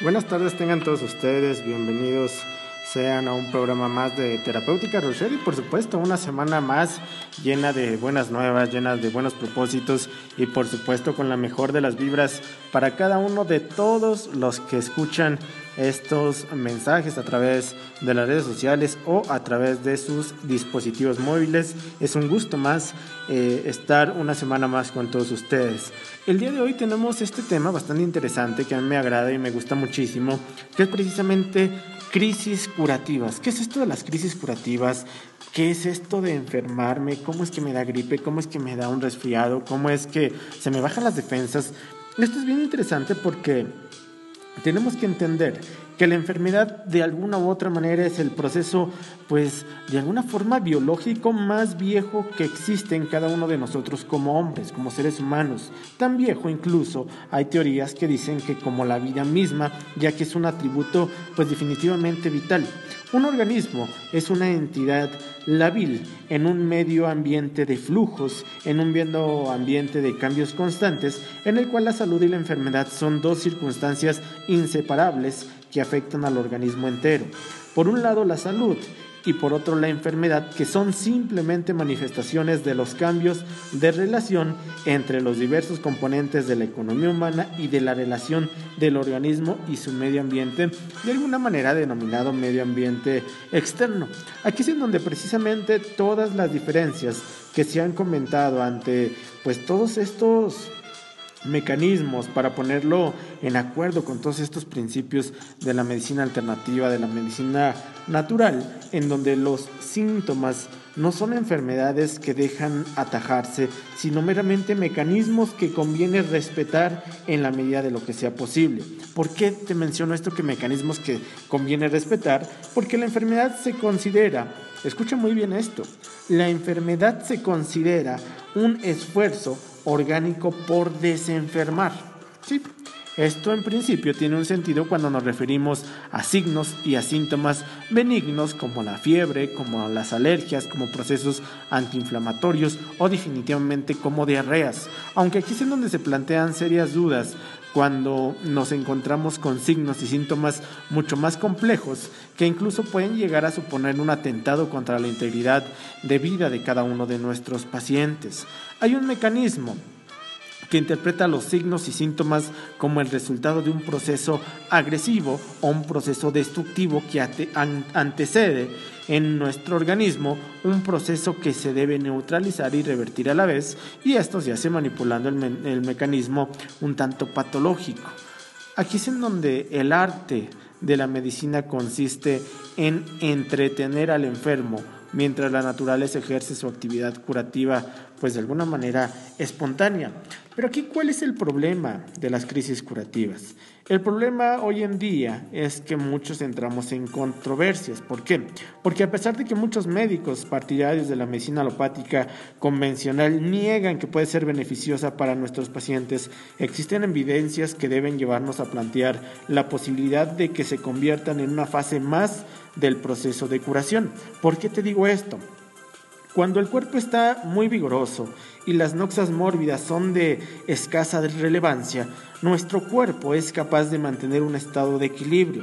Buenas tardes tengan todos ustedes, bienvenidos sean a un programa más de Terapéutica Rocher y por supuesto una semana más llena de buenas nuevas, llena de buenos propósitos y por supuesto con la mejor de las vibras para cada uno de todos los que escuchan estos mensajes a través de las redes sociales o a través de sus dispositivos móviles. Es un gusto más eh, estar una semana más con todos ustedes. El día de hoy tenemos este tema bastante interesante que a mí me agrada y me gusta muchísimo, que es precisamente crisis curativas. ¿Qué es esto de las crisis curativas? ¿Qué es esto de enfermarme? ¿Cómo es que me da gripe? ¿Cómo es que me da un resfriado? ¿Cómo es que se me bajan las defensas? Esto es bien interesante porque tenemos que entender que la enfermedad de alguna u otra manera es el proceso, pues, de alguna forma biológico más viejo que existe en cada uno de nosotros como hombres, como seres humanos. Tan viejo incluso hay teorías que dicen que como la vida misma, ya que es un atributo, pues, definitivamente vital. Un organismo es una entidad labil en un medio ambiente de flujos, en un medio ambiente de cambios constantes, en el cual la salud y la enfermedad son dos circunstancias inseparables que afectan al organismo entero. Por un lado la salud y por otro la enfermedad, que son simplemente manifestaciones de los cambios de relación entre los diversos componentes de la economía humana y de la relación del organismo y su medio ambiente, de alguna manera denominado medio ambiente externo. Aquí es en donde precisamente todas las diferencias que se han comentado ante pues todos estos mecanismos para ponerlo en acuerdo con todos estos principios de la medicina alternativa, de la medicina natural, en donde los síntomas no son enfermedades que dejan atajarse, sino meramente mecanismos que conviene respetar en la medida de lo que sea posible. ¿Por qué te menciono esto que mecanismos que conviene respetar? Porque la enfermedad se considera, escucha muy bien esto, la enfermedad se considera un esfuerzo orgánico por desenfermar. Sí, esto en principio tiene un sentido cuando nos referimos a signos y a síntomas benignos como la fiebre, como las alergias, como procesos antiinflamatorios o definitivamente como diarreas. Aunque aquí es en donde se plantean serias dudas cuando nos encontramos con signos y síntomas mucho más complejos que incluso pueden llegar a suponer un atentado contra la integridad de vida de cada uno de nuestros pacientes. Hay un mecanismo que interpreta los signos y síntomas como el resultado de un proceso agresivo o un proceso destructivo que antecede en nuestro organismo un proceso que se debe neutralizar y revertir a la vez y esto se hace manipulando el, el mecanismo un tanto patológico. Aquí es en donde el arte de la medicina consiste en entretener al enfermo mientras la naturaleza ejerce su actividad curativa pues de alguna manera espontánea. Pero aquí, ¿cuál es el problema de las crisis curativas? El problema hoy en día es que muchos entramos en controversias. ¿Por qué? Porque a pesar de que muchos médicos partidarios de la medicina alopática convencional niegan que puede ser beneficiosa para nuestros pacientes, existen evidencias que deben llevarnos a plantear la posibilidad de que se conviertan en una fase más del proceso de curación. ¿Por qué te digo esto? Cuando el cuerpo está muy vigoroso y las noxas mórbidas son de escasa relevancia, nuestro cuerpo es capaz de mantener un estado de equilibrio.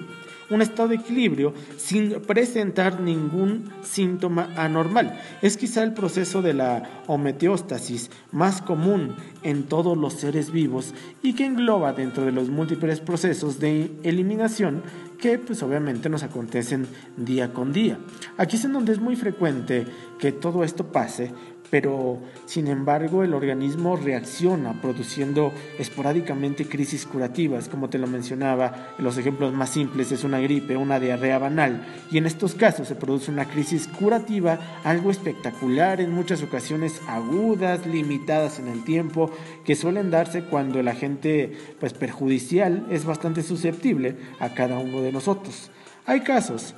Un estado de equilibrio sin presentar ningún síntoma anormal. Es quizá el proceso de la homeostasis más común en todos los seres vivos y que engloba dentro de los múltiples procesos de eliminación que pues obviamente nos acontecen día con día. Aquí es en donde es muy frecuente que todo esto pase pero sin embargo el organismo reacciona produciendo esporádicamente crisis curativas, como te lo mencionaba, los ejemplos más simples es una gripe, una diarrea banal, y en estos casos se produce una crisis curativa, algo espectacular, en muchas ocasiones agudas, limitadas en el tiempo, que suelen darse cuando el agente pues perjudicial es bastante susceptible a cada uno de nosotros. Hay casos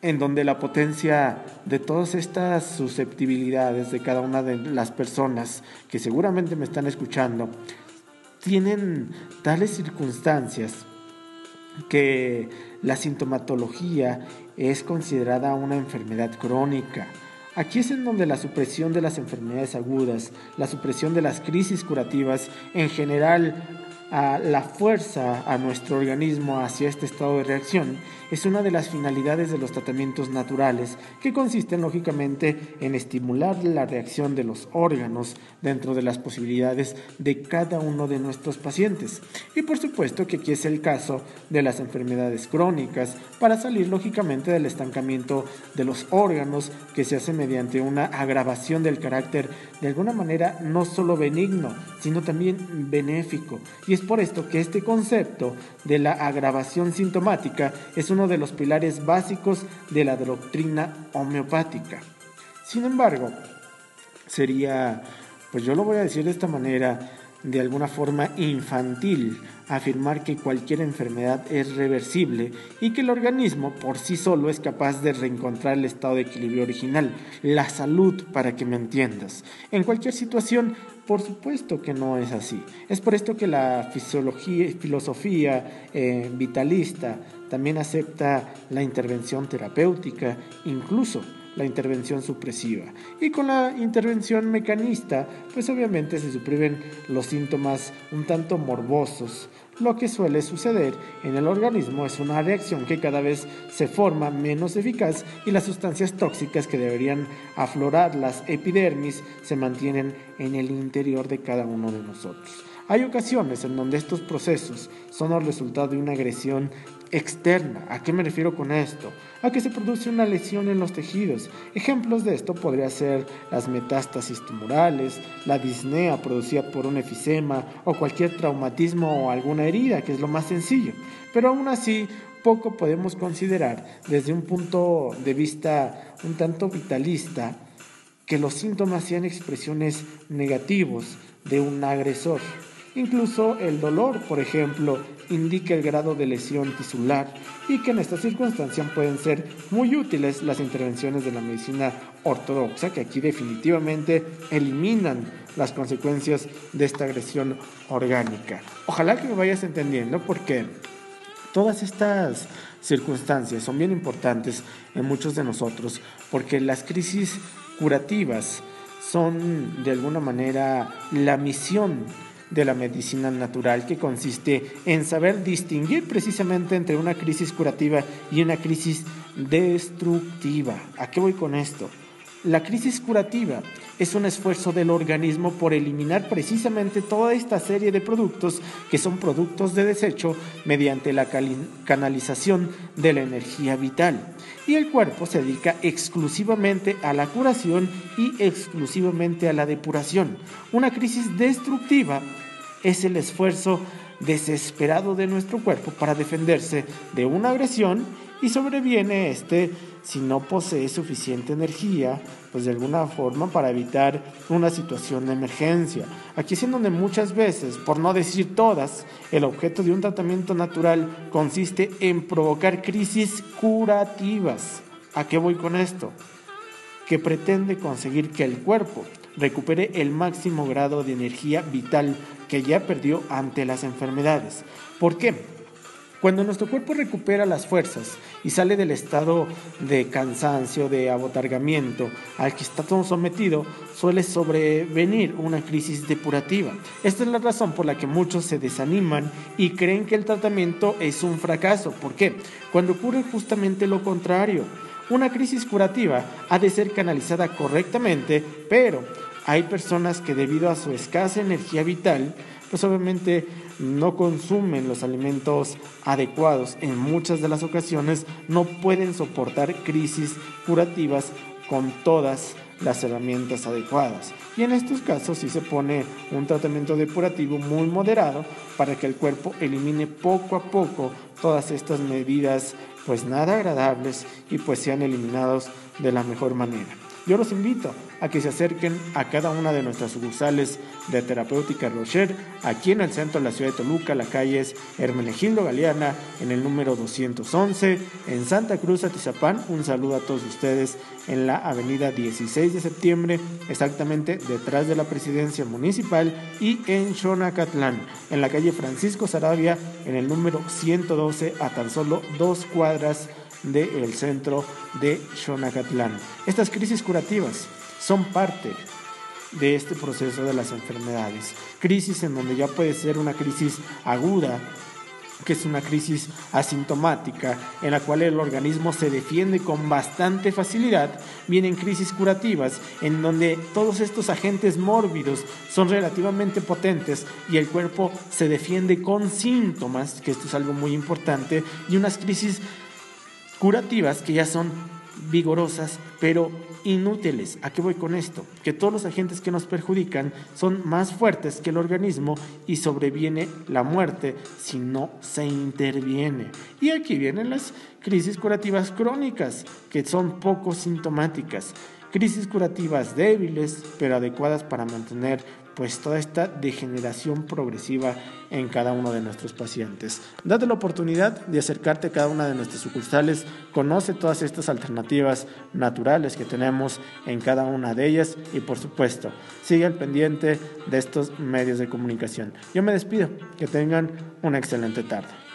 en donde la potencia de todas estas susceptibilidades de cada una de las personas que seguramente me están escuchando tienen tales circunstancias que la sintomatología es considerada una enfermedad crónica. Aquí es en donde la supresión de las enfermedades agudas, la supresión de las crisis curativas en general a la fuerza a nuestro organismo hacia este estado de reacción es una de las finalidades de los tratamientos naturales, que consisten lógicamente en estimular la reacción de los órganos dentro de las posibilidades de cada uno de nuestros pacientes. Y por supuesto que aquí es el caso de las enfermedades crónicas, para salir lógicamente del estancamiento de los órganos que se hace mediante una agravación del carácter de alguna manera no solo benigno, sino también benéfico. Y es por esto que este concepto de la agravación sintomática es uno de los pilares básicos de la doctrina homeopática. Sin embargo, sería, pues yo lo voy a decir de esta manera, de alguna forma infantil afirmar que cualquier enfermedad es reversible y que el organismo por sí solo es capaz de reencontrar el estado de equilibrio original, la salud, para que me entiendas. En cualquier situación, por supuesto que no es así. Es por esto que la fisiología, filosofía eh, vitalista también acepta la intervención terapéutica, incluso la intervención supresiva. Y con la intervención mecanista, pues obviamente se suprimen los síntomas un tanto morbosos. Lo que suele suceder en el organismo es una reacción que cada vez se forma menos eficaz y las sustancias tóxicas que deberían aflorar las epidermis se mantienen en el interior de cada uno de nosotros. Hay ocasiones en donde estos procesos son el resultado de una agresión externa. ¿A qué me refiero con esto? A que se produce una lesión en los tejidos. Ejemplos de esto podría ser las metástasis tumorales, la disnea producida por un efisema o cualquier traumatismo o alguna herida, que es lo más sencillo. Pero aún así, poco podemos considerar desde un punto de vista un tanto vitalista que los síntomas sean expresiones negativos de un agresor. Incluso el dolor, por ejemplo, indica el grado de lesión tisular y que en esta circunstancia pueden ser muy útiles las intervenciones de la medicina ortodoxa, que aquí definitivamente eliminan las consecuencias de esta agresión orgánica. Ojalá que me vayas entendiendo porque todas estas circunstancias son bien importantes en muchos de nosotros, porque las crisis curativas son de alguna manera la misión de la medicina natural que consiste en saber distinguir precisamente entre una crisis curativa y una crisis destructiva. ¿A qué voy con esto? La crisis curativa es un esfuerzo del organismo por eliminar precisamente toda esta serie de productos que son productos de desecho mediante la canalización de la energía vital. Y el cuerpo se dedica exclusivamente a la curación y exclusivamente a la depuración. Una crisis destructiva es el esfuerzo desesperado de nuestro cuerpo para defenderse de una agresión y sobreviene este si no posee suficiente energía, pues de alguna forma para evitar una situación de emergencia. Aquí es en donde muchas veces, por no decir todas, el objeto de un tratamiento natural consiste en provocar crisis curativas. ¿A qué voy con esto? Que pretende conseguir que el cuerpo recupere el máximo grado de energía vital que ya perdió ante las enfermedades. ¿Por qué? Cuando nuestro cuerpo recupera las fuerzas y sale del estado de cansancio, de abotargamiento al que está todo sometido, suele sobrevenir una crisis depurativa. Esta es la razón por la que muchos se desaniman y creen que el tratamiento es un fracaso. ¿Por qué? Cuando ocurre justamente lo contrario. Una crisis curativa ha de ser canalizada correctamente, pero hay personas que debido a su escasa energía vital, pues obviamente no consumen los alimentos adecuados. En muchas de las ocasiones no pueden soportar crisis curativas con todas las herramientas adecuadas. Y en estos casos sí se pone un tratamiento depurativo muy moderado para que el cuerpo elimine poco a poco todas estas medidas pues nada agradables y pues sean eliminados de la mejor manera. Yo los invito a que se acerquen a cada una de nuestras sucursales de Terapéutica Rocher, aquí en el centro de la ciudad de Toluca, la calle es Hermenegildo Galeana, en el número 211, en Santa Cruz, Atizapán. Un saludo a todos ustedes en la avenida 16 de septiembre, exactamente detrás de la presidencia municipal, y en Xonacatlán, en la calle Francisco Sarabia, en el número 112, a tan solo dos cuadras del centro de Xonacatlán. Estas crisis curativas son parte de este proceso de las enfermedades. Crisis en donde ya puede ser una crisis aguda, que es una crisis asintomática en la cual el organismo se defiende con bastante facilidad, vienen crisis curativas en donde todos estos agentes mórbidos son relativamente potentes y el cuerpo se defiende con síntomas, que esto es algo muy importante, y unas crisis curativas que ya son vigorosas, pero inútiles. ¿A qué voy con esto? Que todos los agentes que nos perjudican son más fuertes que el organismo y sobreviene la muerte si no se interviene. Y aquí vienen las crisis curativas crónicas, que son poco sintomáticas. Crisis curativas débiles, pero adecuadas para mantener pues toda esta degeneración progresiva en cada uno de nuestros pacientes. Date la oportunidad de acercarte a cada una de nuestras sucursales, conoce todas estas alternativas naturales que tenemos en cada una de ellas y por supuesto, sigue al pendiente de estos medios de comunicación. Yo me despido, que tengan una excelente tarde.